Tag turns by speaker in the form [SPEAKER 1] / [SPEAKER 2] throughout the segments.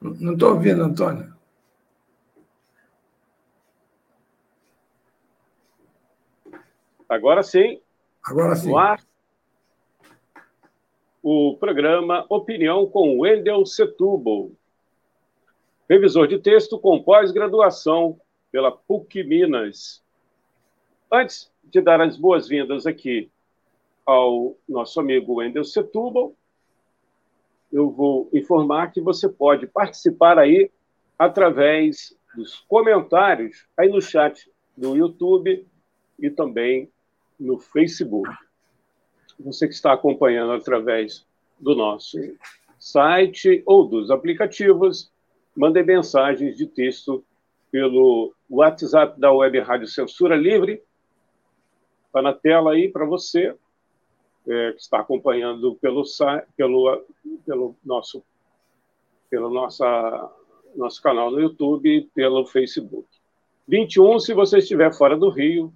[SPEAKER 1] Não estou ouvindo, Antônio.
[SPEAKER 2] Agora sim.
[SPEAKER 1] Agora sim.
[SPEAKER 2] o programa Opinião com Wendel Setúbal, revisor de texto com pós-graduação pela PUC Minas. Antes de dar as boas-vindas aqui ao nosso amigo Wendel Setúbal, eu vou informar que você pode participar aí através dos comentários aí no chat do YouTube e também no Facebook. Você que está acompanhando através do nosso site ou dos aplicativos, mande mensagens de texto pelo WhatsApp da Web Rádio Censura Livre. Está na tela aí para você é, que está acompanhando pelo, pelo, pelo nosso pelo nossa, nosso canal no YouTube e pelo Facebook. 21, se você estiver fora do Rio,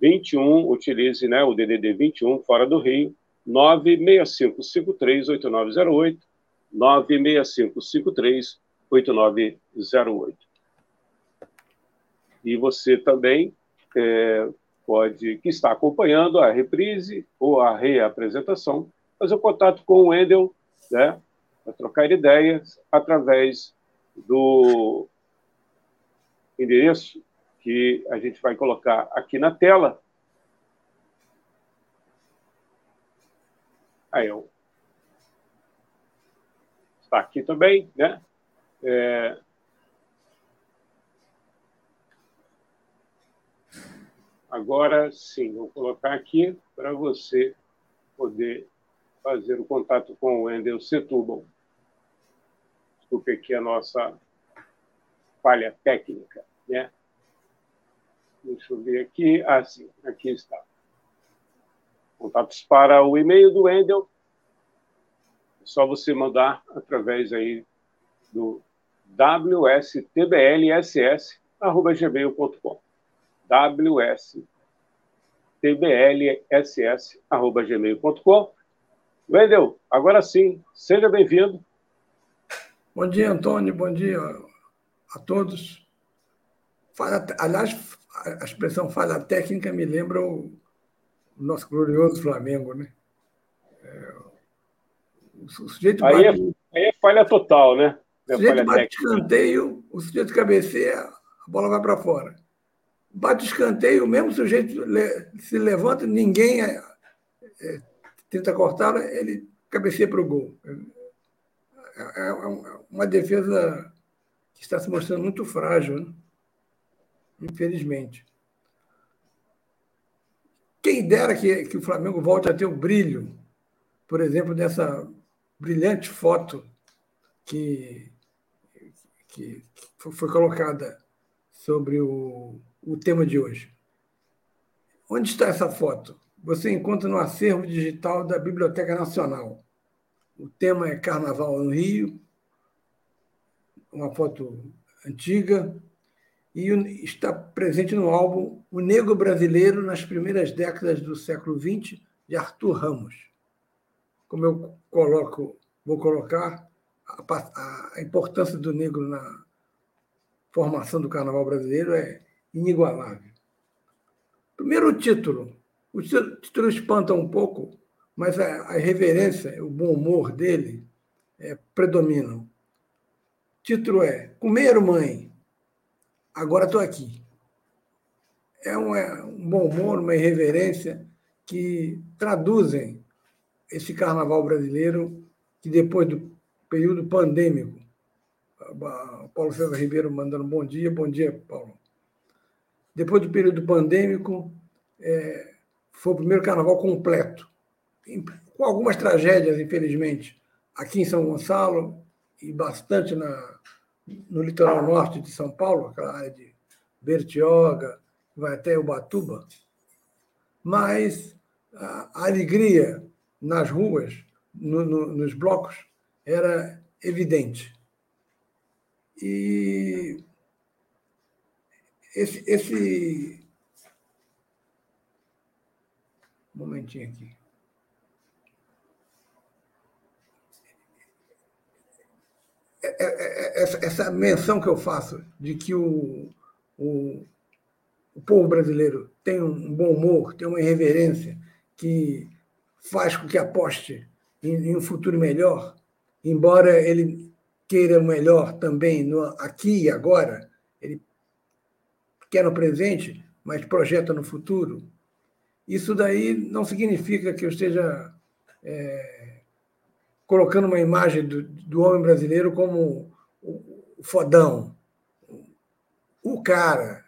[SPEAKER 2] 21, utilize né, o DDD 21 fora do Rio, 965538908, 965538908. E você também é, pode, que está acompanhando a reprise ou a reapresentação, fazer o contato com o Wendel, né, para trocar ideias através do endereço que a gente vai colocar aqui na tela. Aí está aqui também, né? É, Agora sim, vou colocar aqui para você poder fazer o contato com o Wendel Setúbal. Desculpe aqui a nossa falha técnica, né? Deixa eu ver aqui. Ah, sim, aqui está. Contatos para o e-mail do Wendel. É só você mandar através aí do wstblss.gmail.com wstblss.gmail.com. Wendel, agora sim, seja bem-vindo.
[SPEAKER 1] Bom dia, Antônio, bom dia a todos. Fala, aliás, a expressão falha técnica me lembra o, nosso glorioso Flamengo, né?
[SPEAKER 2] É, o sujeito aí, é bate, é, aí é falha total, né?
[SPEAKER 1] É o sujeito bate escanteio, o sujeito cabeceia, a bola vai para fora bate escanteio, o mesmo sujeito se levanta, ninguém é, é, tenta cortar, ele cabeceia para o gol. É, é, é, uma defesa que está se mostrando muito frágil, né? infelizmente. Quem dera que, que o Flamengo volte a ter o brilho, por exemplo, dessa brilhante foto que, que foi colocada sobre o o tema de hoje. Onde está essa foto? Você encontra no acervo digital da Biblioteca Nacional. O tema é Carnaval no Rio, uma foto antiga, e está presente no álbum O Negro Brasileiro nas primeiras décadas do século XX, de Arthur Ramos. Como eu coloco, vou colocar a, a importância do negro na formação do carnaval brasileiro é inigualável. Primeiro, título. O título espanta um pouco, mas a, a reverência, o bom humor dele é, predominam. O título é Comer, mãe, agora estou aqui. É um, é um bom humor, uma irreverência que traduzem esse carnaval brasileiro que depois do período pandêmico, Paulo César Ribeiro mandando bom dia, bom dia, Paulo. Depois do período pandêmico, é, foi o primeiro carnaval completo, com algumas tragédias, infelizmente, aqui em São Gonçalo e bastante na, no litoral norte de São Paulo, aquela área de Bertioga, vai até Ubatuba, mas a alegria nas ruas, no, no, nos blocos, era evidente. E esse, esse. Um momentinho aqui. É, é, é, essa menção que eu faço de que o, o, o povo brasileiro tem um bom humor, tem uma irreverência que faz com que aposte em, em um futuro melhor, embora ele queira o melhor também no aqui e agora, quer no presente, mas projeta no futuro. Isso daí não significa que eu esteja é, colocando uma imagem do, do homem brasileiro como o, fodão, o cara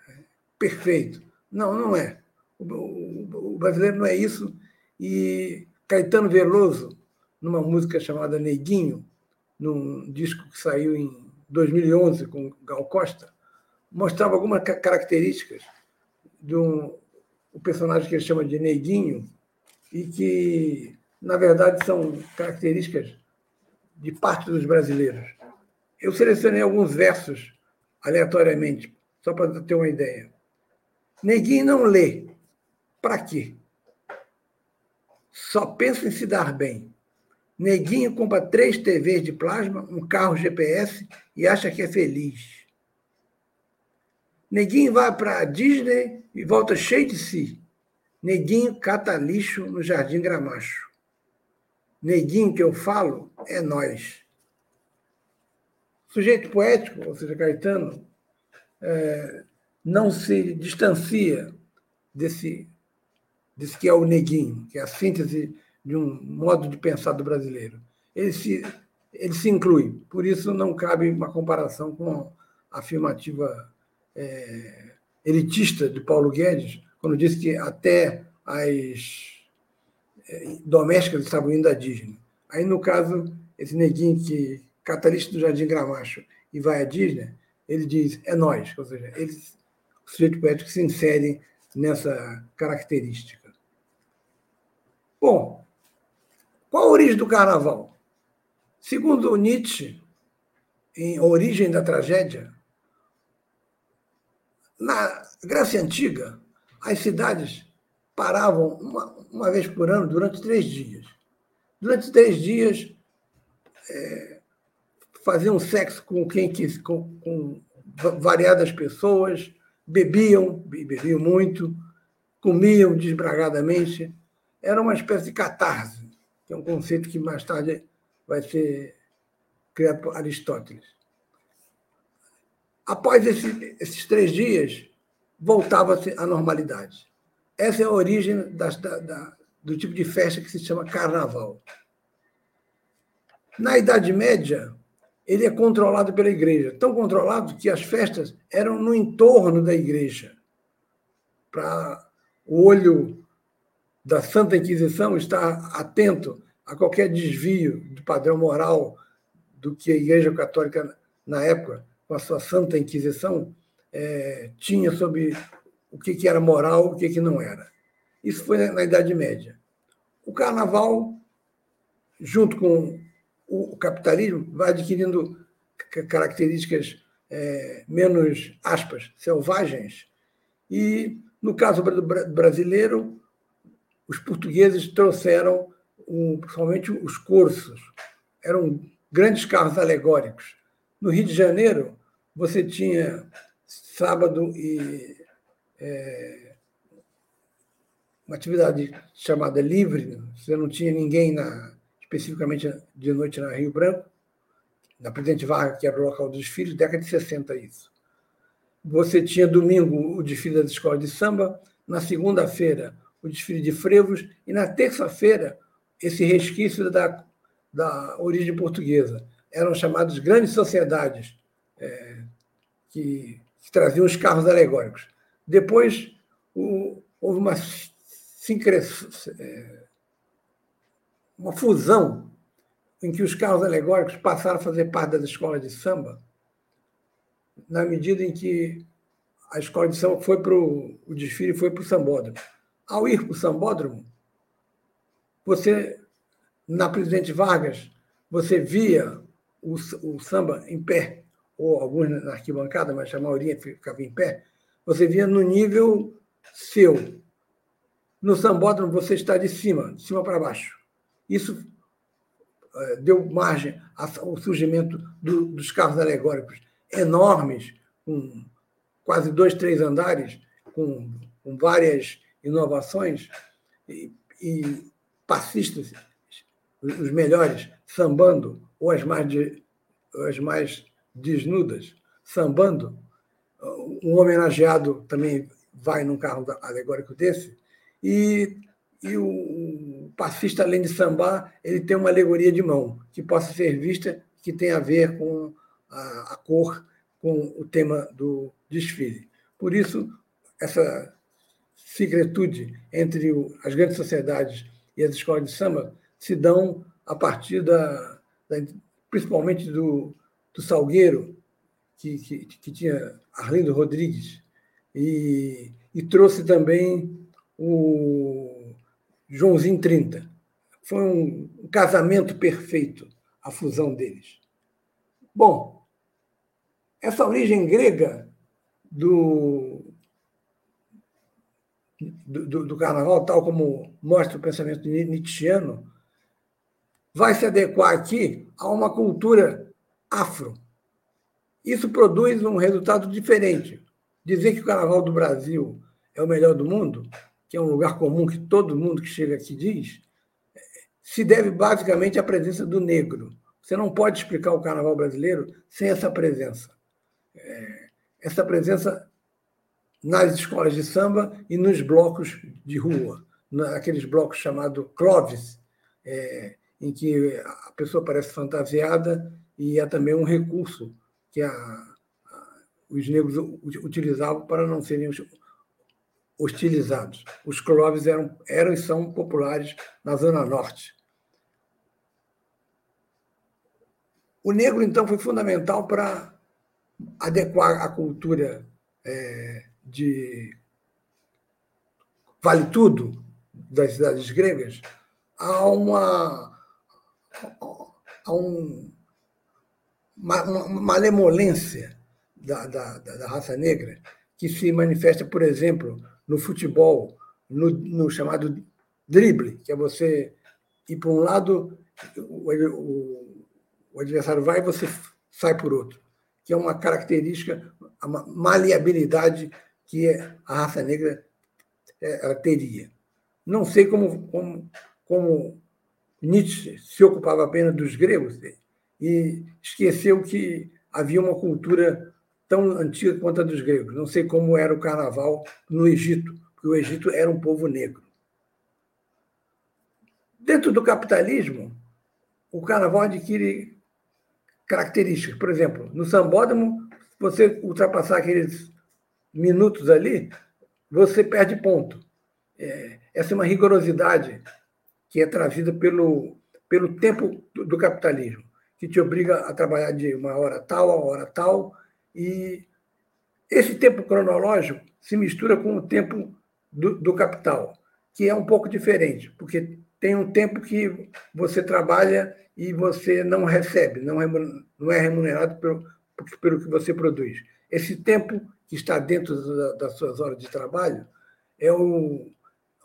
[SPEAKER 1] perfeito. Não, não é. O brasileiro não é isso. E Caetano Veloso, numa música chamada Neguinho, num disco que saiu em 2011 com Gal Costa, mostrava algumas características de um personagem que ele chama de Neguinho e que, na verdade, são características de parte dos brasileiros. Eu selecionei alguns versos aleatoriamente, só para ter uma ideia. Neguinho não lê. Para quê? Só pensa em se dar bem. Neguinho compra três TVs de plasma, um carro GPS e acha que é feliz. Neguinho vai para a Disney e volta cheio de si. Neguinho cata lixo no Jardim Gramacho. Neguinho que eu falo é nós. Sujeito poético, ou seja, Caetano, é, não se distancia desse, desse que é o neguinho, que é a síntese de um modo de pensar do brasileiro. Ele se, ele se inclui, por isso não cabe uma comparação com a afirmativa é, elitista de Paulo Guedes, quando disse que até as é, domésticas estavam indo à Disney. Aí, no caso, esse neguinho que catalista do Jardim Gramacho e vai à Disney, ele diz, é nós, ou seja, eles o sujeito poético se insere nessa característica. Bom, qual a origem do carnaval? Segundo Nietzsche, em Origem da Tragédia, na Grécia Antiga, as cidades paravam uma, uma vez por ano durante três dias. Durante três dias, é, faziam sexo com quem quis, com, com variadas pessoas, bebiam, bebiam muito, comiam desbragadamente. Era uma espécie de catarse, que é um conceito que mais tarde vai ser criado por Aristóteles. Após esse, esses três dias, voltava-se à normalidade. Essa é a origem da, da, do tipo de festa que se chama carnaval. Na Idade Média, ele é controlado pela igreja. Tão controlado que as festas eram no entorno da igreja. Para o olho da Santa Inquisição estar atento a qualquer desvio do padrão moral do que a Igreja Católica, na época, com a sua Santa Inquisição, é, tinha sobre o que, que era moral o que, que não era. Isso foi na Idade Média. O carnaval, junto com o capitalismo vai adquirindo características é, menos, aspas, selvagens. E, no caso brasileiro, os portugueses trouxeram, um, principalmente os cursos, eram grandes carros alegóricos. No Rio de Janeiro, você tinha sábado e é, uma atividade chamada livre, você não tinha ninguém na, especificamente de noite na Rio Branco, na Presidente Vargas, que era o local dos desfiles, década de 60 isso. Você tinha domingo o desfile das escolas de samba, na segunda-feira o desfile de frevos e na terça-feira esse resquício da, da origem portuguesa. Eram chamadas grandes sociedades é, que, que, traziam os carros alegóricos. Depois o, houve uma é, uma fusão em que os carros alegóricos passaram a fazer parte das escolas de samba, na medida em que a escola de samba foi para o desfile foi para o sambódromo. Ao ir para o sambódromo, você, na Presidente Vargas, você via o, o samba em pé, ou alguns na arquibancada, mas a maioria ficava em pé, você via no nível seu. No sambódromo, você está de cima, de cima para baixo. Isso eh, deu margem ao surgimento do, dos carros alegóricos enormes, com quase dois, três andares, com, com várias inovações, e, e passistas, os melhores, sambando, ou as mais, de, as mais desnudas, sambando. Um homenageado também vai num carro alegórico desse, e, e o passista, além de sambar, ele tem uma alegoria de mão, que possa ser vista, que tem a ver com a, a cor, com o tema do desfile. Por isso, essa secretude entre as grandes sociedades e as escolas de samba se dão a partir da, da principalmente do, do Salgueiro, que, que, que, tinha Arlindo Rodrigues, e, e trouxe também o Joãozinho 30. Foi um, um casamento perfeito a fusão deles. Bom, essa origem grega do, do, do, carnaval, tal como mostra o pensamento nietzschiano, vai se adequar aqui a uma cultura afro. Isso produz um resultado diferente. Dizer que o carnaval do Brasil é o melhor do mundo, que é um lugar comum que todo mundo que chega aqui diz, se deve basicamente à presença do negro. Você não pode explicar o carnaval brasileiro sem essa presença. É, essa presença nas escolas de samba e nos blocos de rua, naqueles blocos chamados cloves, é, em que a pessoa parece fantasiada e é também um recurso que a, a, os negros utilizavam para não serem hostilizados. Os cloves eram, eram e são populares na Zona Norte. O negro, então, foi fundamental para adequar a cultura é, de vale tudo das cidades gregas a uma a um, malemolência da, da, da, raça negra que se manifesta, por exemplo, no futebol, no, no chamado drible, que é você ir para um lado, o, o, o adversário vai e você sai por outro que é uma característica, uma maleabilidade que a raça negra é, ela teria. Não sei como, como, como Nietzsche se ocupava apenas dos gregos e esqueceu que havia uma cultura tão antiga quanto a dos gregos. Não sei como era o carnaval no Egito, porque o Egito era um povo negro. Dentro do capitalismo, o carnaval adquire características. Por exemplo, no sambódromo, você ultrapassar aqueles minutos ali, você perde ponto. É, essa é uma rigorosidade que é trazida pelo, pelo tempo do, do, capitalismo, que te obriga a trabalhar de uma hora tal a hora tal, e esse tempo cronológico se mistura com o tempo do, do capital, que é um pouco diferente, porque tem um tempo que você trabalha e você não recebe, não é, não é remunerado pelo, pelo que você produz. Esse tempo que está dentro das suas horas de trabalho é o,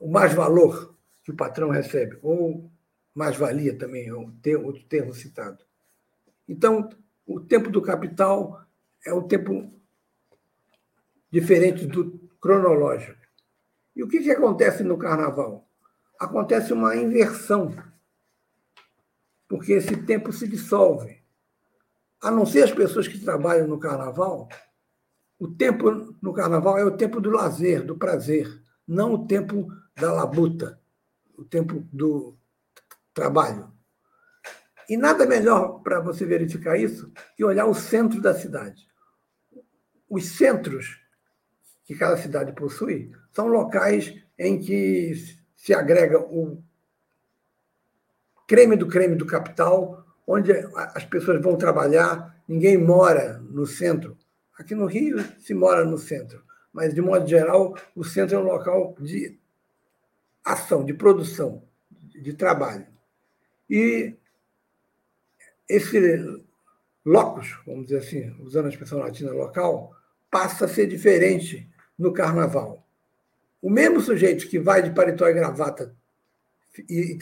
[SPEAKER 1] o mais valor que o patrão recebe, ou mais-valia também, é outro termo citado. Então, o tempo do capital é um tempo diferente do cronológico. E o que, que acontece no carnaval? Acontece uma inversão porque esse tempo se dissolve. A não ser as pessoas que trabalham no carnaval, o tempo no carnaval é o tempo do lazer, do prazer, não o tempo da labuta, o tempo do trabalho. E nada melhor para você verificar isso que olhar o centro da cidade. Os centros que cada cidade possui são locais em que se agrega o creme do creme do capital, onde as pessoas vão trabalhar, ninguém mora no centro. Aqui no Rio se mora no centro, mas, de modo geral, o centro é um local de ação, de produção, de trabalho. E esse locus, vamos dizer assim, usando a expressão latina local, passa a ser diferente no carnaval. O mesmo sujeito que vai de paletó e gravata e,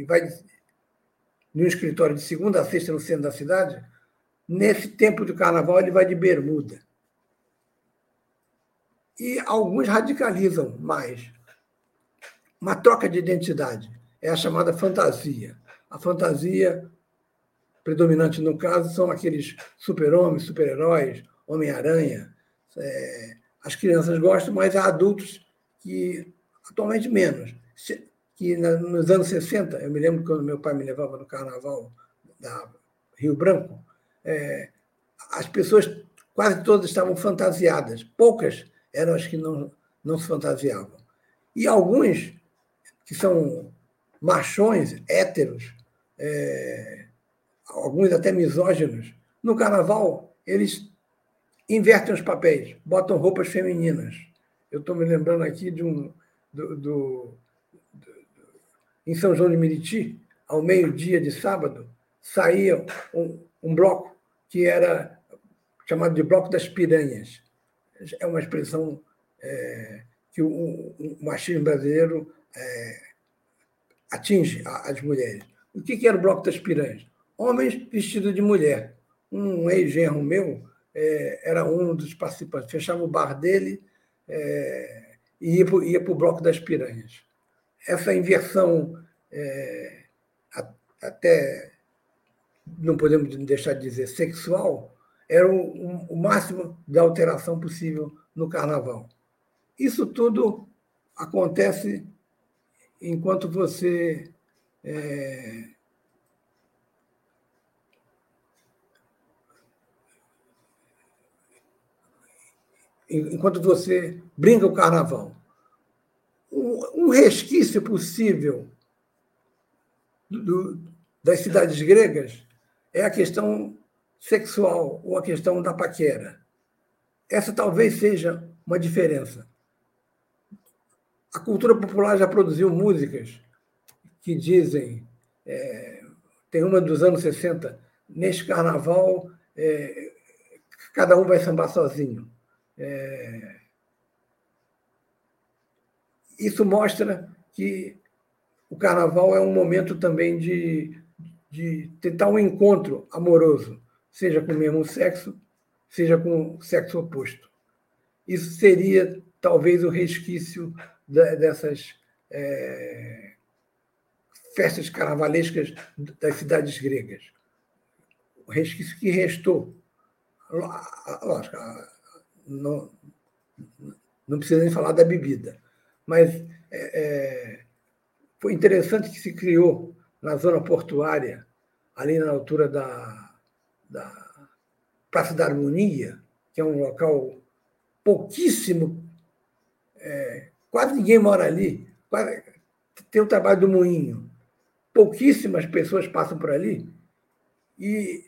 [SPEAKER 1] e vai no escritório de segunda a sexta no centro da cidade, nesse tempo de carnaval ele vai de bermuda. E alguns radicalizam mais. Uma troca de identidade é a chamada fantasia. A fantasia predominante no caso são aqueles super-homens, super-heróis, Homem-Aranha. É, as crianças gostam, mas há adultos que atualmente menos que nos anos 60, eu me lembro quando meu pai me levava no carnaval da Rio Branco, é, as pessoas quase todas estavam fantasiadas, poucas eram as que não, não se fantasiavam. E alguns, que são machões, héteros, é, alguns até misóginos, no carnaval eles invertem os papéis, botam roupas femininas. Eu estou me lembrando aqui de um do, do em São João de Meriti, ao meio-dia de sábado, saía um, um, bloco que era chamado de Bloco das Piranhas. É uma expressão é, que o, o, machismo brasileiro é, atinge as mulheres. O que, que era o Bloco das Piranhas? Homens vestidos de mulher. Um ex-genro meu é, era um dos participantes, fechava o bar dele é, e ia para o Bloco das Piranhas essa inversão, é, até não podemos deixar de dizer sexual, era o, o, máximo de alteração possível no carnaval. Isso tudo acontece enquanto você é, enquanto você brinca o carnaval um resquício possível do, das cidades gregas é a questão sexual ou a questão da paquera. Essa talvez seja uma diferença. A cultura popular já produziu músicas que dizem, é, tem uma dos anos 60, neste carnaval é, cada um vai sambar sozinho. É, isso mostra que o carnaval é um momento também de, de tentar um encontro amoroso, seja com o mesmo sexo, seja com o sexo oposto. Isso seria talvez o resquício dessas é, festas carnavalescas das cidades gregas. O resquício que restou. Lógico, não, não precisa nem falar da bebida mas é, é, foi interessante que se criou na zona portuária, ali na altura da, da Praça da Harmonia, que é um local pouquíssimo, é, quase ninguém mora ali, tem o trabalho do moinho, pouquíssimas pessoas passam por ali, e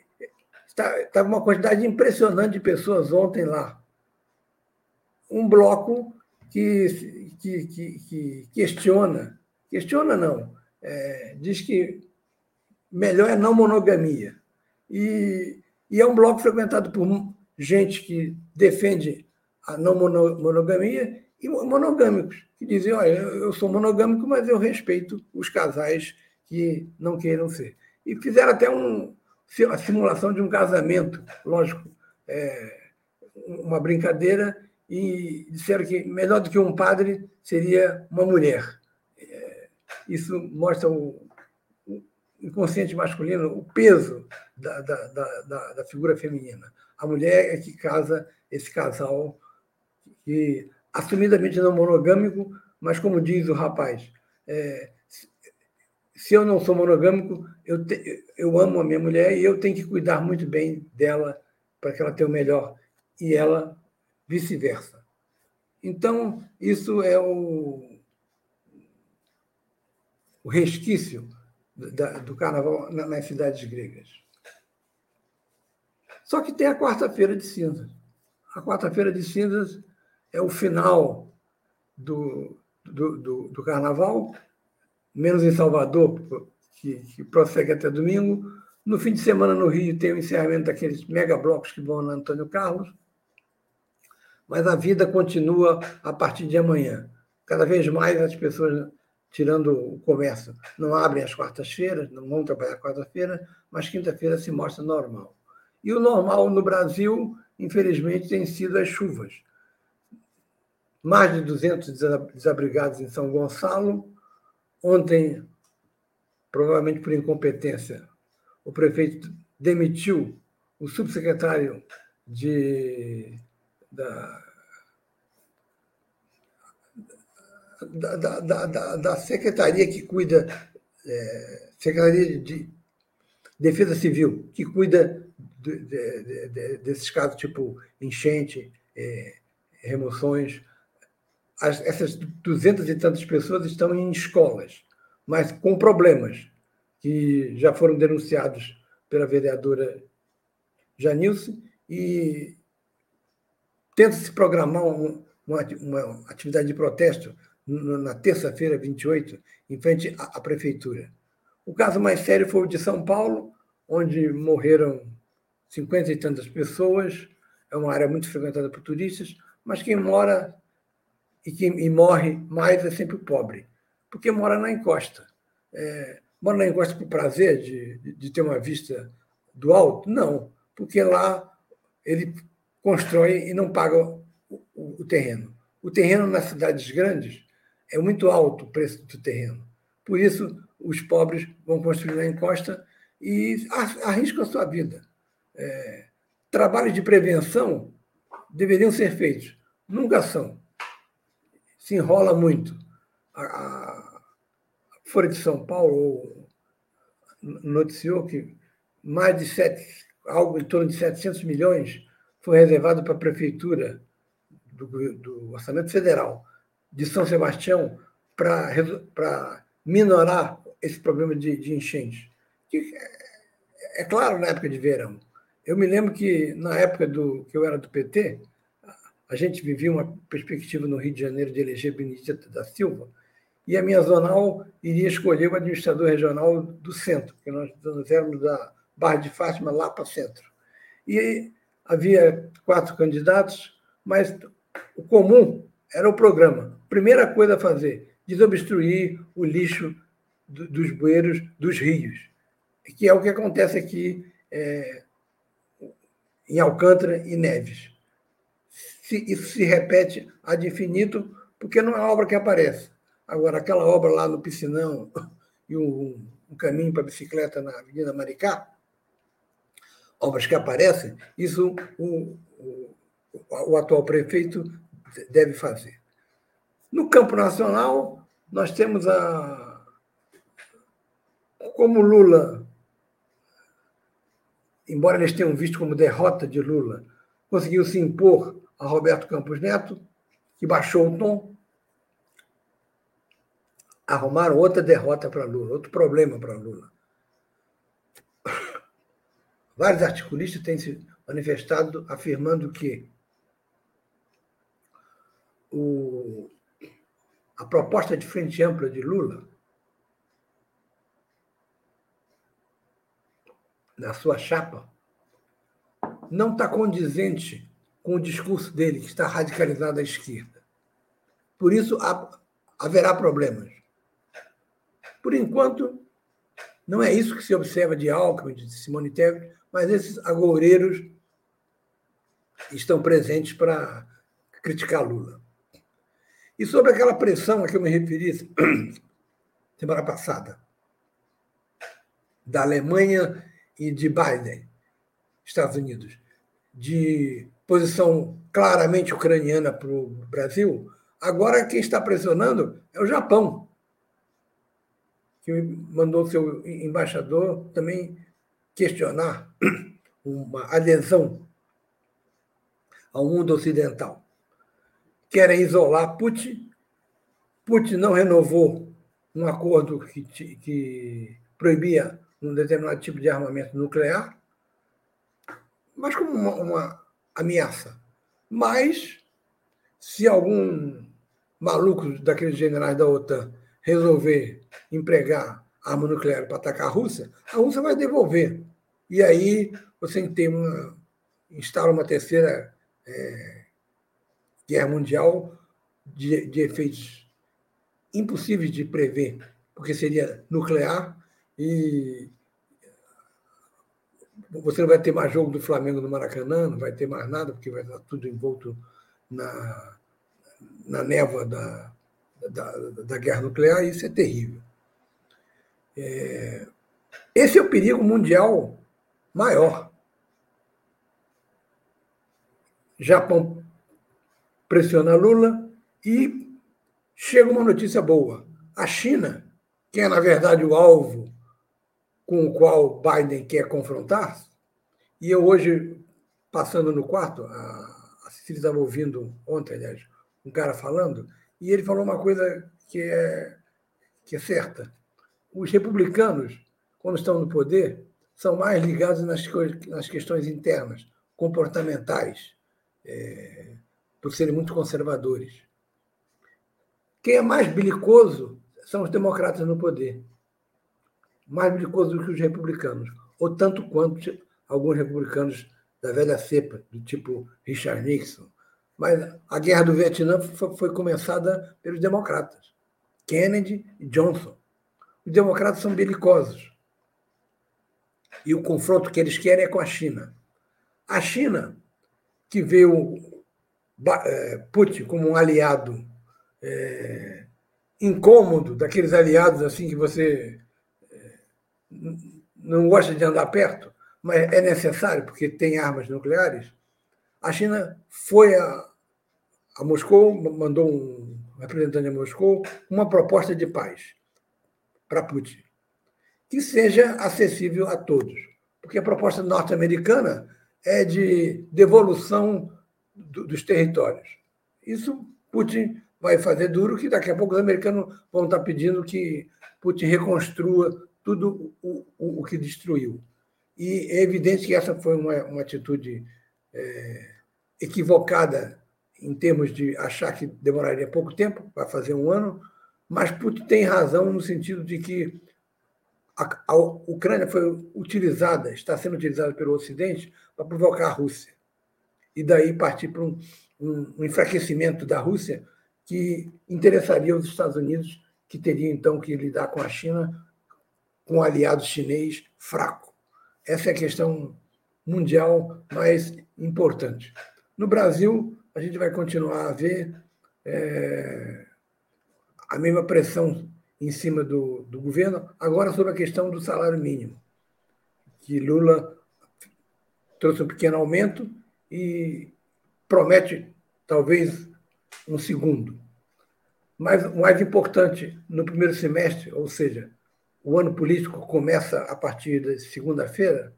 [SPEAKER 1] estava uma quantidade impressionante de pessoas ontem lá. Um bloco que que, que, que questiona, questiona não, é, diz que melhor é não monogamia. E, e, é um bloco frequentado por gente que defende a não monogamia e monogâmicos, que dizem, olha, eu sou monogâmico, mas eu respeito os casais que não queiram ser. E fizeram até um, a simulação de um casamento, lógico, é, uma brincadeira e disseram que melhor do que um padre seria uma mulher. É, isso mostra o inconsciente masculino, o peso da, da, da, da figura feminina. A mulher é que casa esse casal que assumidamente não monogâmico, mas como diz o rapaz, é, se eu não sou monogâmico, eu, te, eu amo a minha mulher e eu tenho que cuidar muito bem dela para que ela tenha o melhor. E ela vice-versa. Então, isso é o, o resquício da, do carnaval nas cidades gregas. Só que tem a quarta-feira de cinza. A quarta-feira de cinzas é o final do, do, do, do carnaval, menos em Salvador, que, que prossegue até domingo. No fim de semana, no Rio, tem o encerramento daqueles mega blocos que vão na Antônio Carlos. Mas a vida continua a partir de amanhã. Cada vez mais as pessoas, tirando o comércio, não abrem as quartas-feiras, não vão trabalhar quarta-feira, mas quinta-feira se mostra normal. E o normal no Brasil, infelizmente, tem sido as chuvas. Mais de 200 desabrigados em São Gonçalo. Ontem, provavelmente por incompetência, o prefeito demitiu o subsecretário de, da, da, da, da, da secretaria que cuida, é, Secretaria de Defesa Civil, que cuida de, de, de, desses casos tipo enchente, é, remoções. As, essas duzentas e tantas pessoas estão em escolas, mas com problemas que já foram denunciados pela vereadora Janilce e tenta-se programar um, uma, uma, atividade de protesto na terça-feira, 28, em frente à, à prefeitura. O caso mais sério foi o de São Paulo, onde morreram cinquenta e tantas pessoas. É uma área muito frequentada por turistas, mas quem mora e quem e morre mais é sempre o pobre, porque mora na encosta. É, mora na encosta por prazer de, de, de ter uma vista do alto? Não, porque lá ele constrói e não paga o, o, o terreno. O terreno nas cidades grandes é muito alto o preço do terreno. Por isso, os pobres vão construir na encosta e arriscam a sua vida. É, trabalhos de prevenção deveriam ser feitos, nunca são. Se enrola muito. A, a Folha de São Paulo noticiou que mais de sete, algo em torno de 700 milhões foi reservado para a prefeitura do, do Orçamento Federal de São Sebastião para minorar esse problema de, de enchentes. É, é claro, na época de verão. Eu me lembro que, na época do que eu era do PT, a gente vivia uma perspectiva no Rio de Janeiro de eleger Benedito da Silva, e a minha zonal iria escolher o administrador regional do centro, porque nós, nós éramos da Barra de Fátima lá para centro. E havia quatro candidatos, mas o comum era o programa. Primeira coisa a fazer: desobstruir o lixo do, dos bueiros dos rios, que é o que acontece aqui é, em Alcântara e Neves. Se, isso se repete ad infinito, porque não é obra que aparece. Agora, aquela obra lá no Piscinão e um, um caminho para bicicleta na Avenida Maricá, obras que aparecem, isso o, o, o atual prefeito deve fazer. No campo nacional, nós temos a. Como Lula, embora eles tenham visto como derrota de Lula, conseguiu se impor a Roberto Campos Neto, que baixou o tom, arrumaram outra derrota para Lula, outro problema para Lula. Vários articulistas têm se manifestado afirmando que o, a proposta de frente ampla de Lula, na sua chapa, não está condizente com o discurso dele, que está radicalizado à esquerda. Por isso, haverá problemas. Por enquanto, não é isso que se observa de Alckmin, de Simone Tebet, mas esses agoureiros estão presentes para criticar Lula. E sobre aquela pressão a que eu me referi semana passada, da Alemanha e de Biden, Estados Unidos, de posição claramente ucraniana para o Brasil, agora quem está pressionando é o Japão, que mandou seu embaixador também questionar uma adesão ao mundo ocidental querem isolar Putin. Putin não renovou um acordo que, que proibia um determinado tipo de armamento nuclear, mas como uma, uma ameaça. Mas, se algum maluco daqueles generais da OTAN resolver empregar arma nuclear para atacar a Rússia, a Rússia vai devolver. E aí você tem uma, instala uma terceira é, guerra mundial de, de efeitos impossíveis de prever, porque seria nuclear e você não vai ter mais jogo do Flamengo no Maracanã, não vai ter mais nada, porque vai estar tudo envolto na, na névoa da, da, da guerra nuclear, e isso é terrível. É, esse é o perigo mundial maior. Japão pressiona Lula e chega uma notícia boa. A China, que é, na verdade, o alvo com o qual Biden quer confrontar, e eu hoje, passando no quarto, a, Cecília estava ouvindo ontem, aliás, um cara falando, e ele falou uma coisa que é, que é certa. Os republicanos, quando estão no poder, são mais ligados nas, nas questões internas, comportamentais, é, por serem muito conservadores. Quem é mais belicoso são os democratas no poder. Mais belicoso do que os republicanos, ou tanto quanto alguns republicanos da velha cepa, do tipo Richard Nixon. Mas a guerra do Vietnã foi começada pelos democratas, Kennedy e Johnson. Os democratas são belicosos. E o confronto que eles querem é com a China. A China, que vê o é, Putin como um aliado é, incômodo, daqueles aliados assim que você é, não gosta de andar perto, mas é necessário porque tem armas nucleares. A China foi a, a Moscou, mandou um representante a Moscou uma proposta de paz para Putin, que seja acessível a todos. Porque a proposta norte-americana é de devolução do, dos territórios. Isso Putin vai fazer duro, que daqui a pouco os americanos vão estar pedindo que Putin reconstrua tudo o, o, o que destruiu. E é evidente que essa foi uma, uma atitude é, equivocada em termos de achar que demoraria pouco tempo, vai fazer um ano, mas Putin tem razão no sentido de que a, a Ucrânia foi utilizada, está sendo utilizada pelo Ocidente para provocar a Rússia. E daí partir para um, um, um enfraquecimento da Rússia que interessaria os Estados Unidos, que teria então que lidar com a China com um aliado chinês fraco. Essa é a questão mundial mais importante. No Brasil, a gente vai continuar a ver é, a mesma pressão em cima do, do governo, agora sobre a questão do salário mínimo, que Lula trouxe um pequeno aumento e promete talvez um segundo. Mas o mais importante, no primeiro semestre, ou seja, o ano político começa a partir de segunda-feira,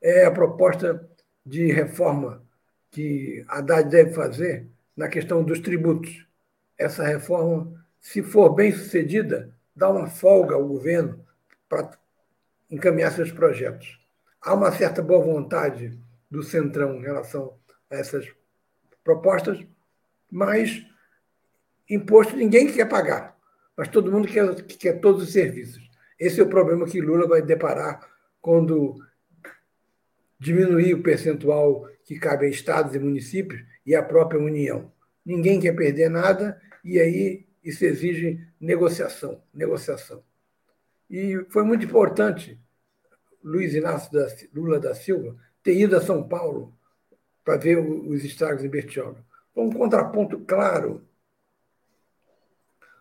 [SPEAKER 1] é a proposta de reforma que a Haddad deve fazer na questão dos tributos. Essa reforma se for bem sucedida, dá uma folga ao governo para encaminhar seus projetos. Há uma certa boa vontade do Centrão em relação a essas propostas, mas imposto ninguém quer pagar, mas todo mundo quer, quer todos os serviços. Esse é o problema que Lula vai deparar quando diminuir o percentual que cabe a estados e municípios e à própria União. Ninguém quer perder nada e aí isso exige negociação, negociação. E foi muito importante Luiz Inácio da, Lula da Silva ter ido a São Paulo para ver os estragos em Bertioga. Foi um contraponto claro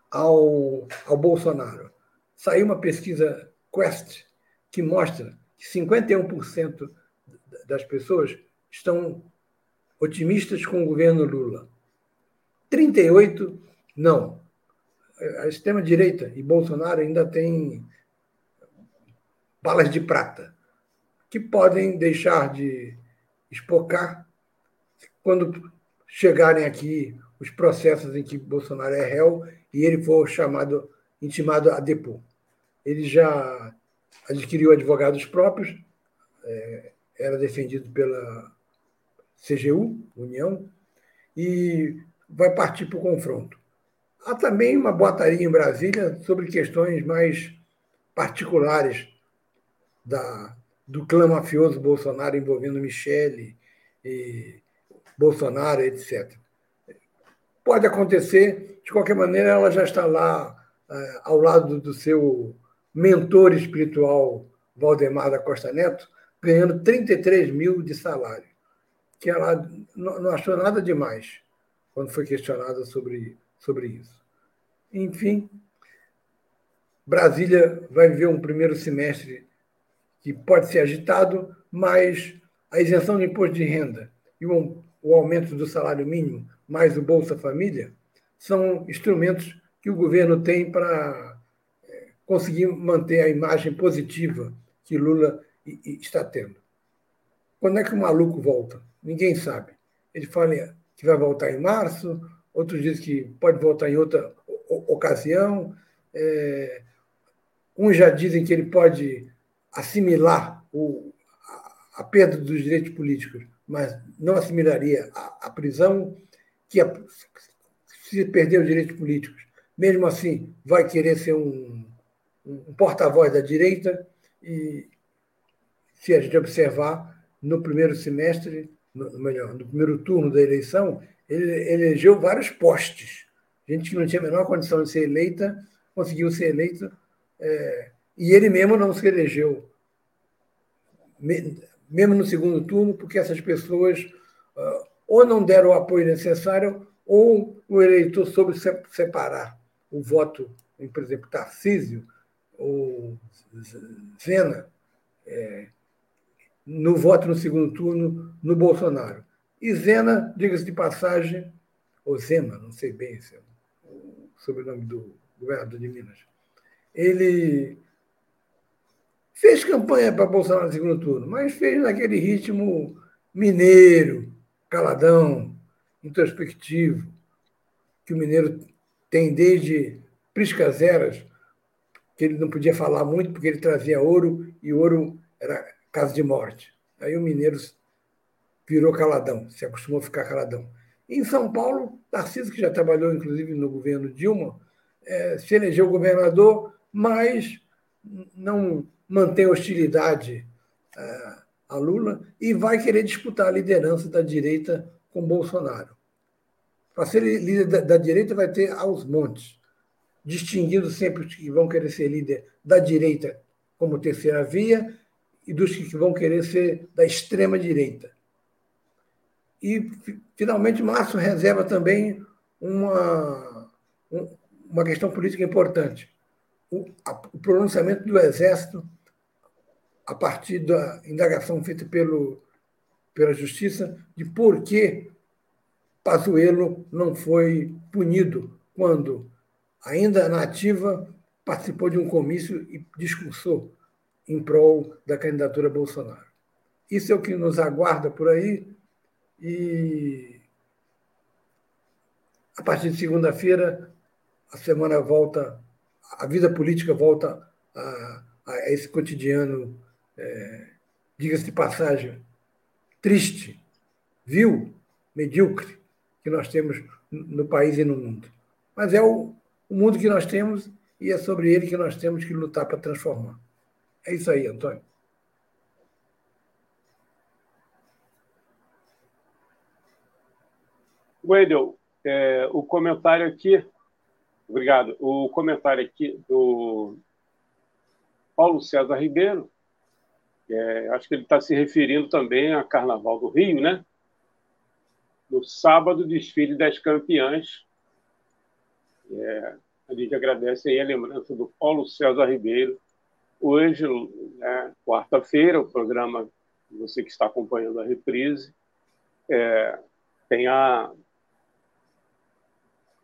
[SPEAKER 1] ao, ao Bolsonaro. Saiu uma pesquisa Quest que mostra que 51% das pessoas estão otimistas com o governo Lula. 38% não a extrema-direita e Bolsonaro ainda tem balas de prata, que podem deixar de espocar quando chegarem aqui os processos em que Bolsonaro é réu e ele for chamado, intimado a depor. Ele já adquiriu advogados próprios, é, era defendido pela CGU, União, e vai partir para o confronto. Há também uma boataria em Brasília sobre questões mais particulares da, do clã mafioso Bolsonaro envolvendo Michele, e Bolsonaro, etc. Pode acontecer, de qualquer maneira, ela já está lá é, ao lado do seu mentor espiritual, Valdemar da Costa Neto, ganhando 33 mil de salário, que ela não achou nada demais quando foi questionada sobre, sobre isso. Enfim, Brasília vai viver um primeiro semestre que pode ser agitado, mas a isenção de imposto de renda e o, o aumento do salário mínimo, mais o Bolsa Família, são instrumentos que o governo tem para é, conseguir manter a imagem positiva que Lula está tendo. Quando é que o maluco volta? Ninguém sabe. Ele fala que vai voltar em março, outros dizem que pode voltar em outra ocasião. É, uns já dizem que ele pode assimilar o, a, a, perda dos direitos políticos, mas não assimilaria a, a prisão, que a, se perder os direitos políticos, mesmo assim vai querer ser um, um porta-voz da direita e se a gente observar no primeiro semestre, no, melhor, no primeiro turno da eleição, ele elegeu vários postes. Gente que não tinha a menor condição de ser eleita, conseguiu ser eleita é, e ele mesmo não se elegeu, mesmo no segundo turno, porque essas pessoas uh, ou não deram o apoio necessário, ou o eleitor soube separar o voto em, por exemplo, Tarcísio ou Zena, é, no voto no segundo turno no Bolsonaro. E Zena, diga-se de passagem, ou Zema, não sei bem se é o sobrenome do governador de Minas, ele Fez campanha para Bolsonaro no segundo turno, mas fez naquele ritmo mineiro, caladão, introspectivo, que o mineiro tem desde Priscas Eras, que ele não podia falar muito porque ele trazia ouro e ouro era caso de morte. Aí o mineiro virou caladão, se acostumou a ficar caladão. Em São Paulo, Tarcísio, que já trabalhou inclusive no governo Dilma, é, se elegeu governador, mas não mantém hostilidade é, a Lula e vai querer disputar a liderança da direita com Bolsonaro. Para ser líder da, da direita, vai ter aos montes, distinguindo sempre os que vão querer ser líder da direita como terceira via e dos que vão querer ser da extrema direita. E, finalmente, Márcio reserva também uma, uma questão política importante o, a, o pronunciamento do Exército a partir da indagação feita pelo, pela Justiça de por que Pazuello não foi punido quando, ainda na ativa, participou de um comício e discursou em prol da candidatura Bolsonaro. Isso é o que nos aguarda por aí e a partir de segunda-feira a semana volta a vida política volta a, a esse cotidiano, é, diga-se de passagem, triste, vil, medíocre que nós temos no país e no mundo. Mas é o, o mundo que nós temos e é sobre ele que nós temos que lutar para transformar. É isso aí, Antônio.
[SPEAKER 2] Wendel, é, o comentário aqui Obrigado. O comentário aqui do Paulo César Ribeiro, é, acho que ele está se referindo também a Carnaval do Rio, né? No sábado, desfile das campeãs. É, a gente agradece aí a lembrança do Paulo César Ribeiro. Hoje, né, quarta-feira, o programa, você que está acompanhando a reprise, é, tem a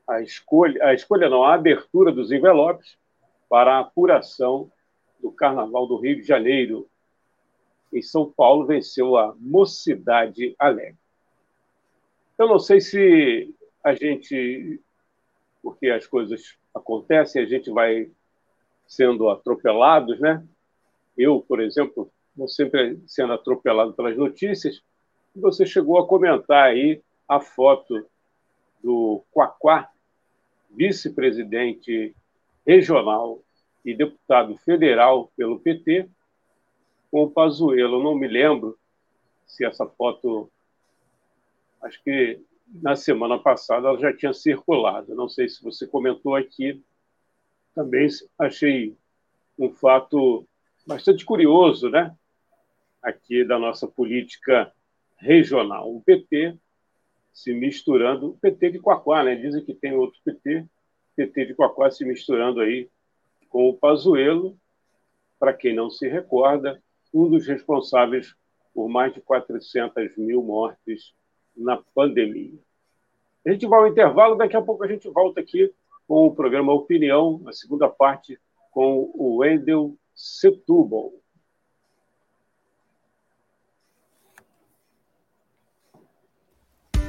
[SPEAKER 2] a escolha, a escolha não, a abertura dos envelopes para a apuração do Carnaval do Rio de Janeiro. Em São Paulo venceu a Mocidade Alegre. Eu não sei se a gente, porque as coisas acontecem, a gente vai sendo atropelados, né? Eu, por exemplo, vou sempre sendo atropelado pelas notícias. Você chegou a comentar aí a foto do Quaquá, vice-presidente regional e deputado federal pelo PT, com o Pazuello. Não me lembro se essa foto, acho que na semana passada ela já tinha circulado. Não sei se você comentou aqui. Também achei um fato bastante curioso, né? Aqui da nossa política regional. O PT se misturando, o PT de Quaquá, né? Dizem que tem outro PT, PT de Quaquá se misturando aí com o Pazuello, para quem não se recorda, um dos responsáveis por mais de 400 mil mortes na pandemia. A gente vai ao intervalo, daqui a pouco a gente volta aqui com o programa Opinião, a segunda parte, com o Wendel Setúbal.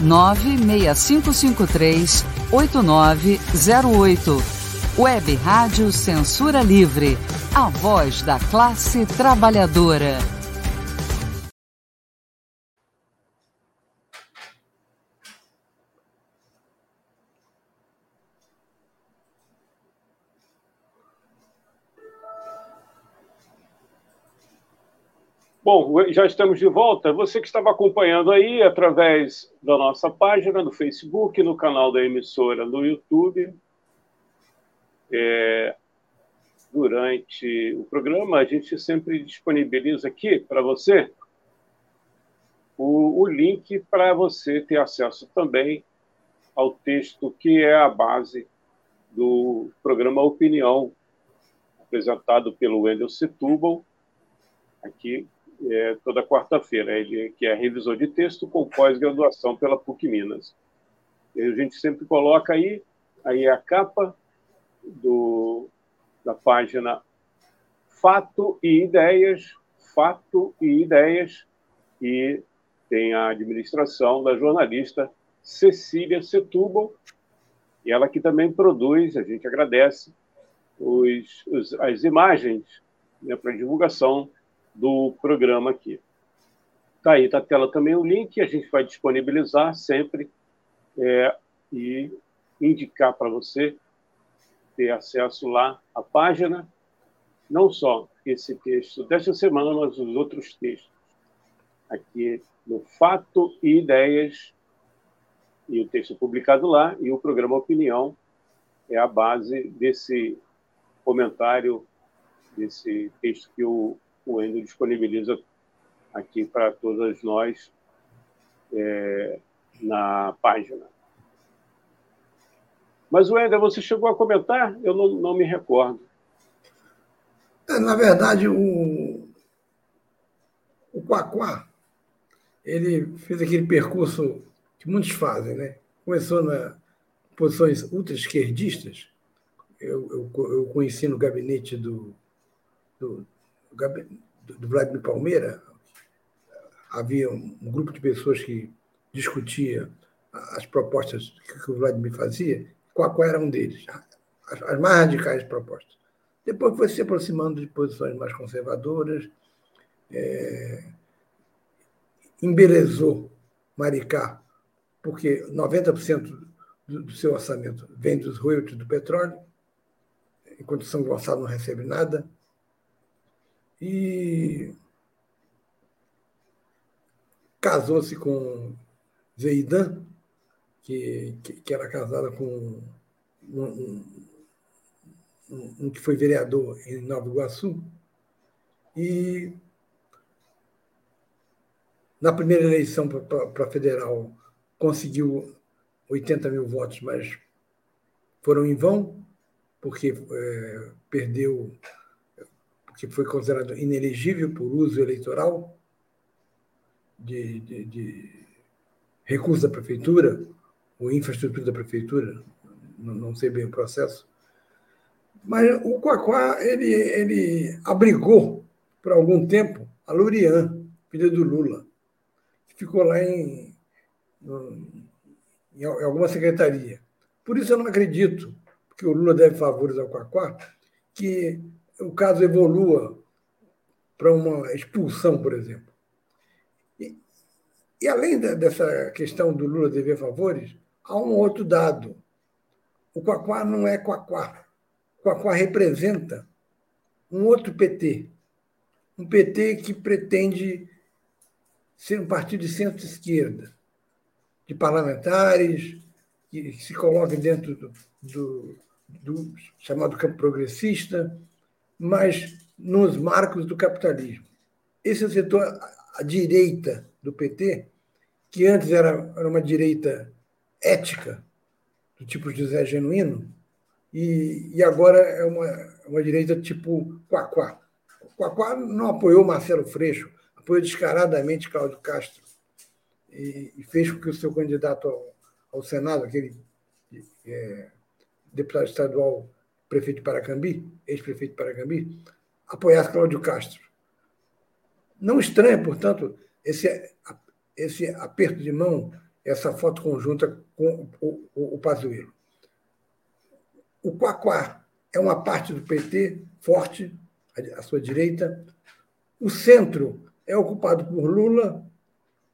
[SPEAKER 3] 96553 8908. Web Rádio Censura Livre, a voz da classe trabalhadora.
[SPEAKER 2] Bom, já estamos de volta. Você que estava acompanhando aí através da nossa página no Facebook, no canal da emissora no YouTube. É, durante o programa, a gente sempre disponibiliza aqui para você o, o link para você ter acesso também ao texto que é a base do programa Opinião, apresentado pelo Wendel Setúbal, aqui é, toda quarta-feira. Ele que é revisor de texto com pós-graduação pela PUC Minas. E a gente sempre coloca aí, aí a capa do, da página Fato e Ideias, Fato e Ideias, e tem a administração da jornalista Cecília Setúbal, e ela que também produz, a gente agradece, os, os as imagens né, para divulgação do programa aqui. Está aí na tela também o link, a gente vai disponibilizar sempre é, e indicar para você ter acesso lá à página, não só esse texto desta semana, mas os outros textos. Aqui no Fato e Ideias, e o texto publicado lá, e o programa Opinião é a base desse comentário, desse texto que o o Endo disponibiliza aqui para todas nós é, na página. Mas, Wender, você chegou a comentar? Eu não, não me recordo.
[SPEAKER 1] É, na verdade, o, o Quaquá, ele fez aquele percurso que muitos fazem, né? Começou na posições ultra-esquerdistas. Eu, eu, eu conheci no gabinete do, do do Vladimir Palmeira, havia um grupo de pessoas que discutia as propostas que o Vladimir fazia, qual, qual era um deles, as, as mais radicais propostas. Depois foi se aproximando de posições mais conservadoras, é, embelezou Maricá, porque 90% do, do seu orçamento vem dos royalties do petróleo, enquanto São Gonçalo não recebe nada e casou-se com Zeidan, que, que, que, era casada com um, um, um que foi vereador em Nova Iguaçu, e na primeira eleição para federal conseguiu 80 mil votos, mas foram em vão, porque é, perdeu, porque foi considerado inelegível por uso eleitoral de, de, de recursos da prefeitura, ou infraestrutura da prefeitura, não, não sei bem o processo. Mas o Quaquá, ele, ele abrigou por algum tempo a Lurian, filha do Lula, que ficou lá em, em alguma secretaria. Por isso eu não acredito que o Lula deve favores ao Quaquá, que o caso evolua para uma expulsão, por exemplo. E, e além dessa questão do Lula dever favores, há um outro dado. O Quaquá não é Quaquá. O Quaquá representa um outro PT, um PT que pretende ser um partido de centro-esquerda, de parlamentares que se coloquem dentro do, do, do, chamado campo progressista, mas nos marcos do capitalismo. Esse é o setor, a direita do PT, que antes era, era uma direita ética, do tipo José Genuíno, e, e agora é uma, uma direita tipo Quaquá. Quaquá não apoiou Marcelo Freixo, apoiou descaradamente Cláudio Castro e, e fez com que o seu candidato ao, ao Senado, aquele é, deputado estadual, prefeito de Paracambi, ex-prefeito de Paracambi, apoiasse Cláudio Castro. Não estranha, portanto, esse, esse aperto de mão, essa foto conjunta com o, o, o Pazuello. O Quaquá é uma parte do PT forte, à sua direita. O centro é ocupado por Lula,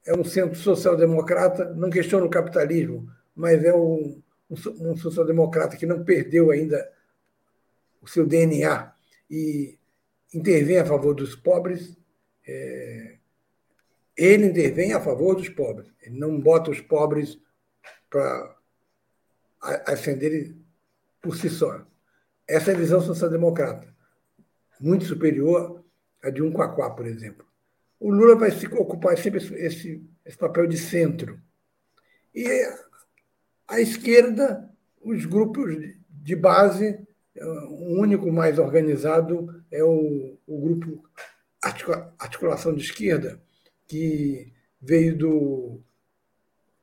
[SPEAKER 1] é um centro social-democrata, não questiona o capitalismo, mas é um, um, social-democrata que não perdeu ainda o seu DNA e intervém a favor dos pobres. É, ele intervém a favor dos pobres. Ele não bota os pobres para ascenderem por si só. Essa é a visão social-democrata muito superior à de um Quaquá, por exemplo. O Lula vai se ocupar sempre esse, esse papel de centro. E à esquerda, os grupos de base, o único mais organizado é o, o grupo Articulação de Esquerda, que veio do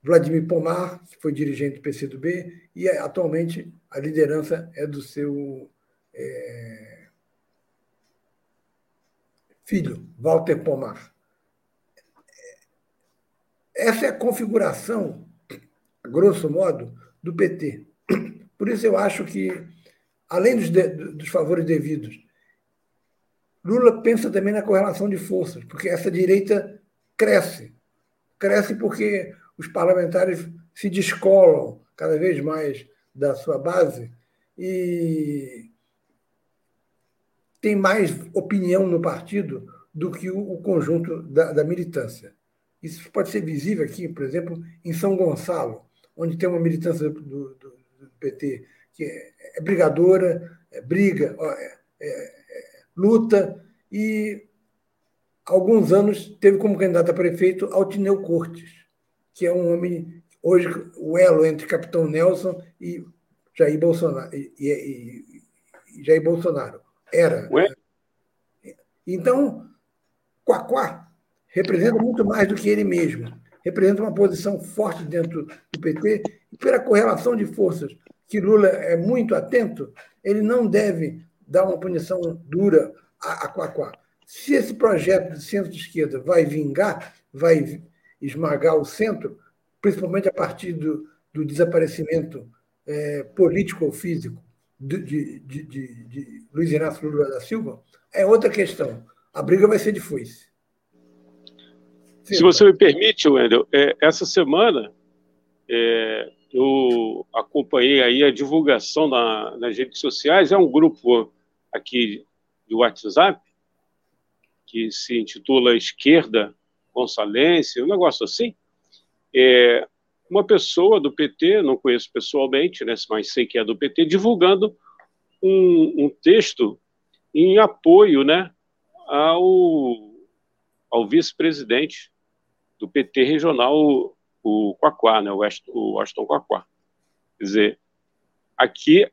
[SPEAKER 1] Vladimir Pomar, que foi dirigente do PCdoB, e atualmente a liderança é do seu é, filho, Walter Pomar. Essa é a configuração, grosso modo, do PT. Por isso eu acho que, além dos, de, dos favores devidos, Lula pensa também na correlação de forças, porque essa direita cresce. Cresce porque os parlamentares se descolam cada vez mais da sua base e tem mais opinião no partido do que o, conjunto da, da, militância. Isso pode ser visível aqui, por exemplo, em São Gonçalo, onde tem uma militância do, do, do PT que é, brigadora, é, briga, é, é, é, luta, e há alguns anos teve como candidato a prefeito Altineu Cortes, que é um homem, hoje, o elo entre Capitão Nelson e Jair Bolsonaro. E, e, e Jair Bolsonaro era. Ué? Então, Quaquá representa muito mais do que ele mesmo. Representa uma posição forte dentro do PT e pela correlação de forças que Lula é muito atento, ele não deve dar uma punição dura a, a Quaquá. Se esse projeto de centro-esquerda vai vingar, vai esmagar o centro, principalmente a partir do, do desaparecimento é, político ou físico de, de, de, de, Luiz Inácio Lula da Silva, é outra questão. A briga vai ser de foice.
[SPEAKER 2] Se você me permite, Wendel, é, essa semana é, eu acompanhei aí a divulgação na, nas redes sociais. É um grupo aqui de WhatsApp que se intitula Esquerda Consalense, um negócio assim. É, uma pessoa do PT, não conheço pessoalmente, né, mas sei que é do PT, divulgando um, um texto em apoio né, ao, ao vice-presidente do PT regional, o, Quaquá, né, o, Aston, o Quaquá. Quer dizer, aqui,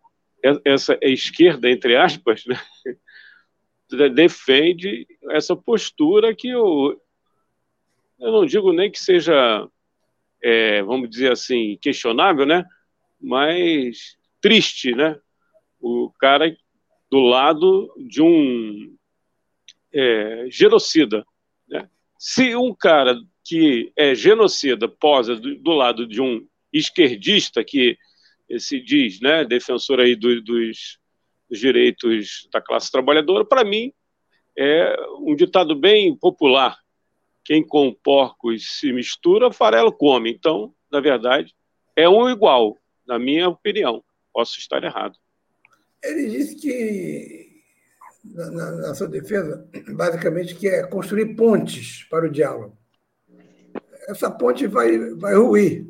[SPEAKER 2] essa esquerda, entre aspas, né, defende essa postura que eu, eu não digo nem que seja, é, vamos dizer assim, questionável, né? mas triste, né? O cara do lado de um é, genocida. Né? Se um cara que é genocida posa do, do, lado de um esquerdista que se diz né, defensor aí do, dos, dos direitos da classe trabalhadora, para mim é um ditado bem popular. Quem com porcos se mistura, farelo come. Então, na verdade, é um igual, na minha opinião. Posso estar errado.
[SPEAKER 1] Ele disse que, na, na, sua defesa, basicamente que é construir pontes para o diálogo. Essa ponte vai, vai ruir.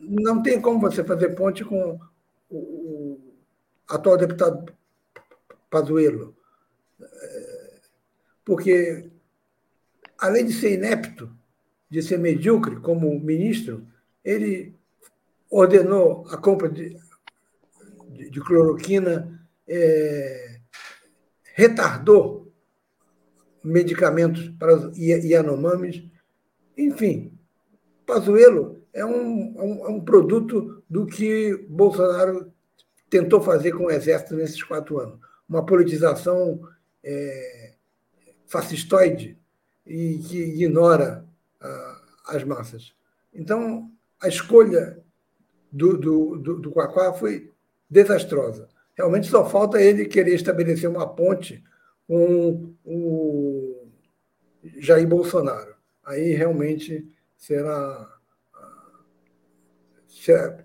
[SPEAKER 1] Não tem como você fazer ponte com o, o atual deputado Pazuello. É, porque, além de ser inepto, de ser medíocre como ministro, ele ordenou a compra de, de, cloroquina, é, retardou medicamentos para os Yanomamis, enfim, Pazuello é um, é um, é um produto do que Bolsonaro tentou fazer com o Exército nesses quatro anos. Uma politização é, fascistoide e que ignora ah, as massas. Então, a escolha do, do, do, do Quaquá foi desastrosa. Realmente só falta ele querer estabelecer uma ponte com o Jair Bolsonaro. Aí realmente será, será,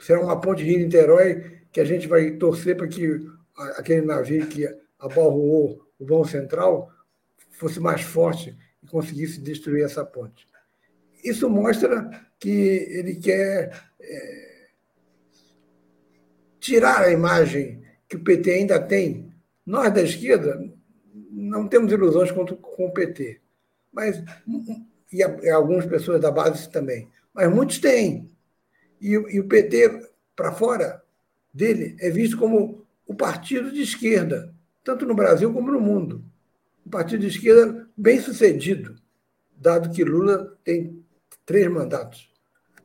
[SPEAKER 1] será uma ponte Rio-Niterói que a gente vai torcer para que aquele navio que abalroou o vão central fosse mais forte e conseguisse destruir essa ponte. Isso mostra que ele quer é, tirar a imagem que o PT ainda tem. Nós da esquerda não temos ilusões com o PT, mas e, e algumas pessoas da base também, mas muitos têm. E, e o PT para fora dele é visto como o partido de esquerda, tanto no Brasil como no mundo. Um partido de esquerda bem sucedido, dado que Lula tem três mandatos.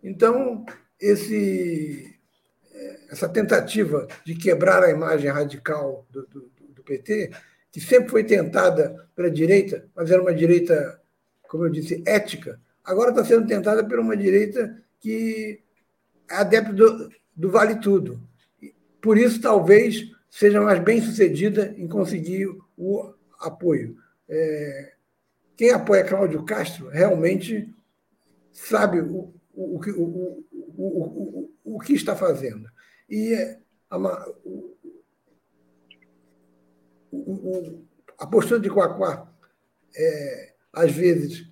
[SPEAKER 1] Então, esse, essa tentativa de quebrar a imagem radical do, do, do, PT, que sempre foi tentada pela direita, mas era uma direita, como eu disse, ética, agora está sendo tentada por uma direita que é adepta do, do vale tudo. Por isso, talvez seja mais bem sucedida em conseguir o apoio. É, quem apoia Cláudio Castro realmente sabe o, o, o, o, o, o que está fazendo. E a, o, o, a postura de Quaquá, é, às vezes,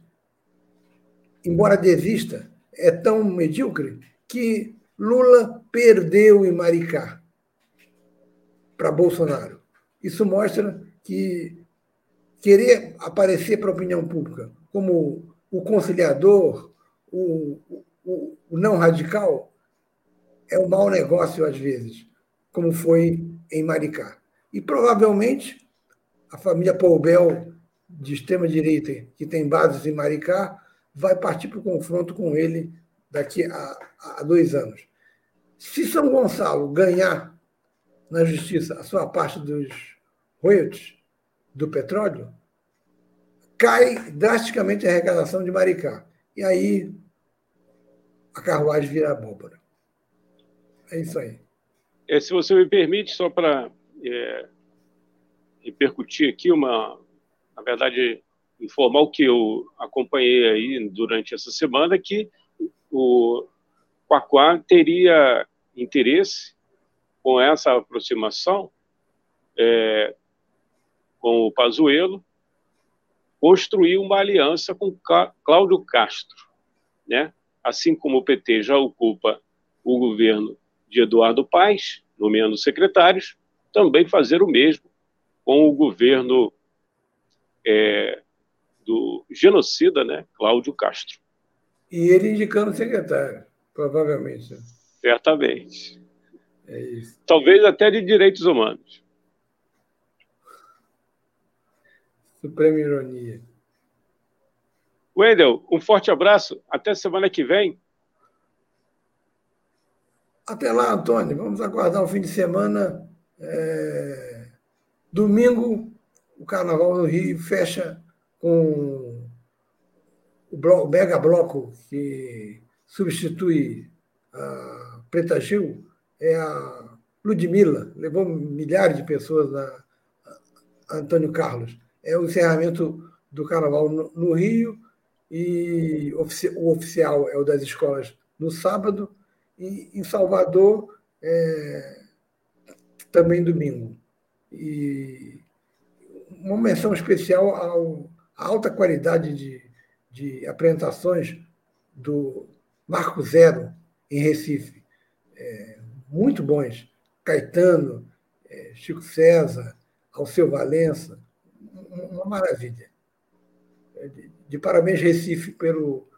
[SPEAKER 1] embora desista, é tão medíocre que Lula perdeu em Maricá para Bolsonaro. Isso mostra que querer aparecer para a opinião pública como o conciliador, o, o, o não radical é um mau negócio às vezes, como foi em Maricá. E provavelmente a família Poubel, de extrema-direita, que tem bases em Maricá, vai partir para o confronto com ele daqui a, a dois anos. Se São Gonçalo ganhar na justiça a sua parte dos royalties do petróleo, cai drasticamente a arrecadação de Maricá. E aí a carruagem vira abóbora. É isso aí.
[SPEAKER 2] É, se você me permite, só para é, repercutir aqui uma, na verdade, informar o que eu acompanhei aí durante essa semana, que o Quaquá teria interesse com essa aproximação é, com o Pazuello, construir uma aliança com Cláudio Castro, né? assim como o PT já ocupa o governo de Eduardo Paes, nomeando secretários, também fazer o mesmo com o governo é, do genocida, né, Cláudio Castro.
[SPEAKER 1] E ele indicando secretário, provavelmente.
[SPEAKER 2] Certamente. É isso. Talvez até de direitos humanos.
[SPEAKER 1] Suprema ironia.
[SPEAKER 2] Wendel, um forte abraço. Até semana que vem.
[SPEAKER 1] Até lá, Antônio. Vamos aguardar o fim de semana. É... Domingo, o Carnaval no Rio fecha com o, mega bloco que substitui a Preta Gil, é a Ludmilla. Levou milhares de pessoas a, Antônio Carlos. É o encerramento do Carnaval no, no Rio e o oficial é o das escolas no sábado, e em Salvador é, também domingo. E uma menção especial à alta qualidade de, de apresentações do Marco Zero em Recife. É, muito bons. Caetano, é, Chico César, Alceu Valença, uma maravilha. É, de parabéns, Recife, pelo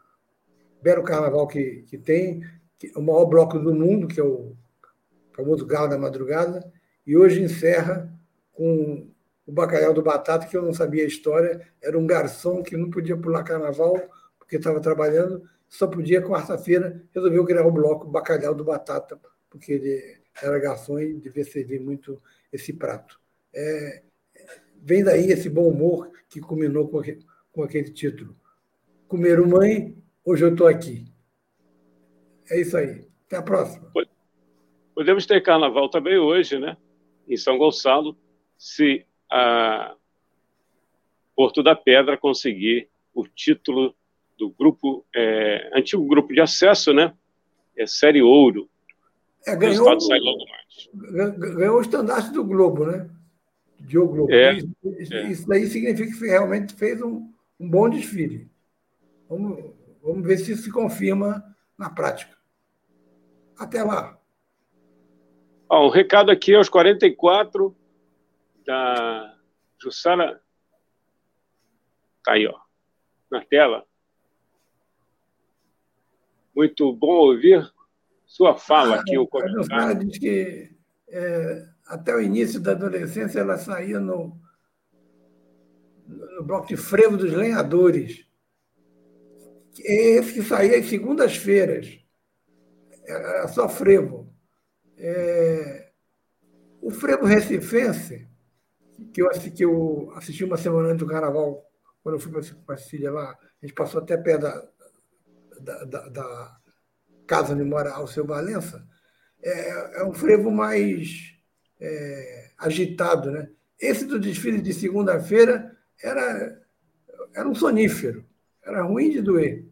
[SPEAKER 1] belo carnaval que, que tem, que é o maior bloco do mundo, que é o famoso Galo da Madrugada, e hoje encerra com o bacalhau do Batata, que eu não sabia a história, era um garçom que não podia pular carnaval porque estava trabalhando, só podia quarta-feira, resolveu criar o bloco Bacalhau do Batata, porque ele era garçom e devia servir muito esse prato. É, vem daí esse bom humor que culminou com aquele, com aquele título. Comeram mãe, hoje eu estou aqui. É isso aí. Até a próxima.
[SPEAKER 2] Podemos ter carnaval também hoje, né? Em São Gonçalo, se a Porto da Pedra conseguir o título do grupo, é, antigo grupo de acesso, né? É Série Ouro.
[SPEAKER 1] É, ganhou, o sai logo mais. ganhou o estandarte do Globo, né? Diogo Globo. É, isso, é. isso daí significa que realmente fez um, um bom desfile. Vamos, vamos ver se isso se confirma na prática. Até lá.
[SPEAKER 2] um recado aqui aos 44 da Jussara. Está aí, ó, na tela. Muito bom ouvir sua fala aqui. O
[SPEAKER 1] a Jussara diz que é, até o início da adolescência ela saía no, no bloco de frevo dos lenhadores. Esse que saía às segundas-feiras. Era só frevo. É, o frevo recifense, que eu, que eu assisti uma semana antes do carnaval, quando eu fui para a Sicília lá, a gente passou até perto da, da, da, da casa onde mora Alceu Valença, é, é um frevo mais é, agitado. Né? Esse do desfile de segunda-feira era, era um sonífero, era ruim de doer.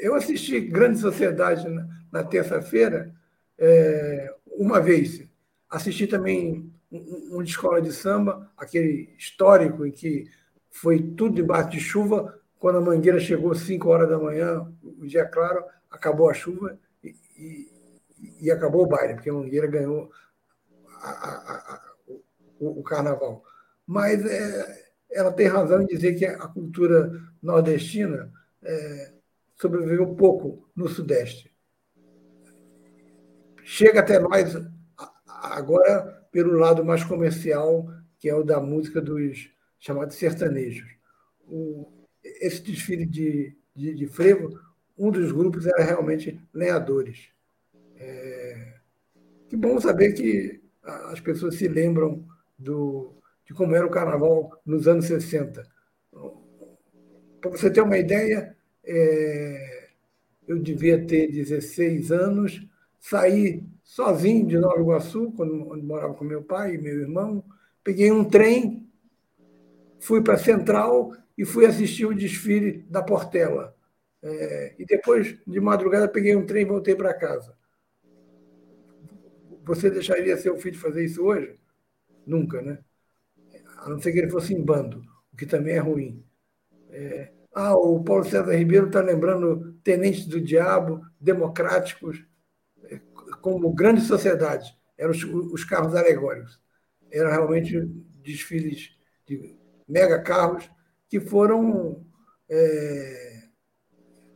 [SPEAKER 1] Eu assisti Grande Sociedade na, na terça-feira é, uma vez. Assisti também um, um de escola de samba, aquele histórico em que foi tudo debaixo de chuva. Quando a mangueira chegou às 5 horas da manhã, o dia claro, acabou a chuva e, e, e acabou o baile, porque a mangueira ganhou a, a, a, o, o, carnaval. Mas é, ela tem razão em dizer que a cultura nordestina é, sobreviveu pouco no Sudeste. Chega até nós agora pelo lado mais comercial, que é o da música dos chamados sertanejos. O, esse desfile de, de, de, frevo, um dos grupos era realmente lenhadores. É, que bom saber que as pessoas se lembram do, de como era o carnaval nos anos 60. Para você ter uma ideia, é, eu devia ter 16 anos, saí sozinho de Nova Iguaçu, quando onde morava com meu pai e meu irmão, peguei um trem, fui para a Central e fui assistir o desfile da Portela. É, e depois, de madrugada, peguei um trem e voltei para casa. Você deixaria seu filho fazer isso hoje? Nunca, né? a não ser que ele fosse em bando, o que também é ruim. É, ah, o Paulo César Ribeiro está lembrando tenentes do diabo, democráticos, como grande sociedade. eram os, os carros alegóricos. Eram realmente desfiles de mega carros que foram, é,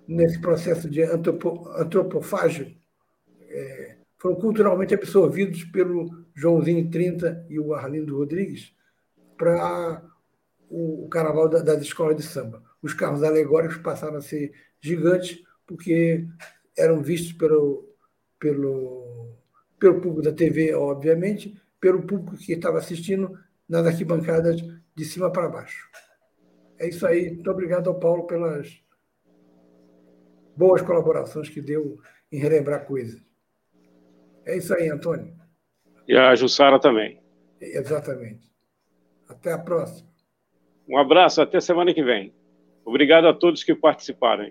[SPEAKER 1] nesse processo de antropo, antropofágio, é, foram culturalmente absorvidos pelo Joãozinho 30 e o Arlindo Rodrigues para o, o carnaval da, das escolas de samba. Os carros alegóricos passaram a ser gigantes porque eram vistos pelo, pelo, pelo público da TV, obviamente, pelo público que estava assistindo nas arquibancadas de cima para baixo. É isso aí. Muito obrigado ao Paulo pelas boas colaborações que deu em relembrar coisas. É isso aí, Antônio.
[SPEAKER 2] E a Jussara também.
[SPEAKER 1] Exatamente. Até a próxima.
[SPEAKER 2] Um abraço, até semana que vem. Obrigado a todos que participaram.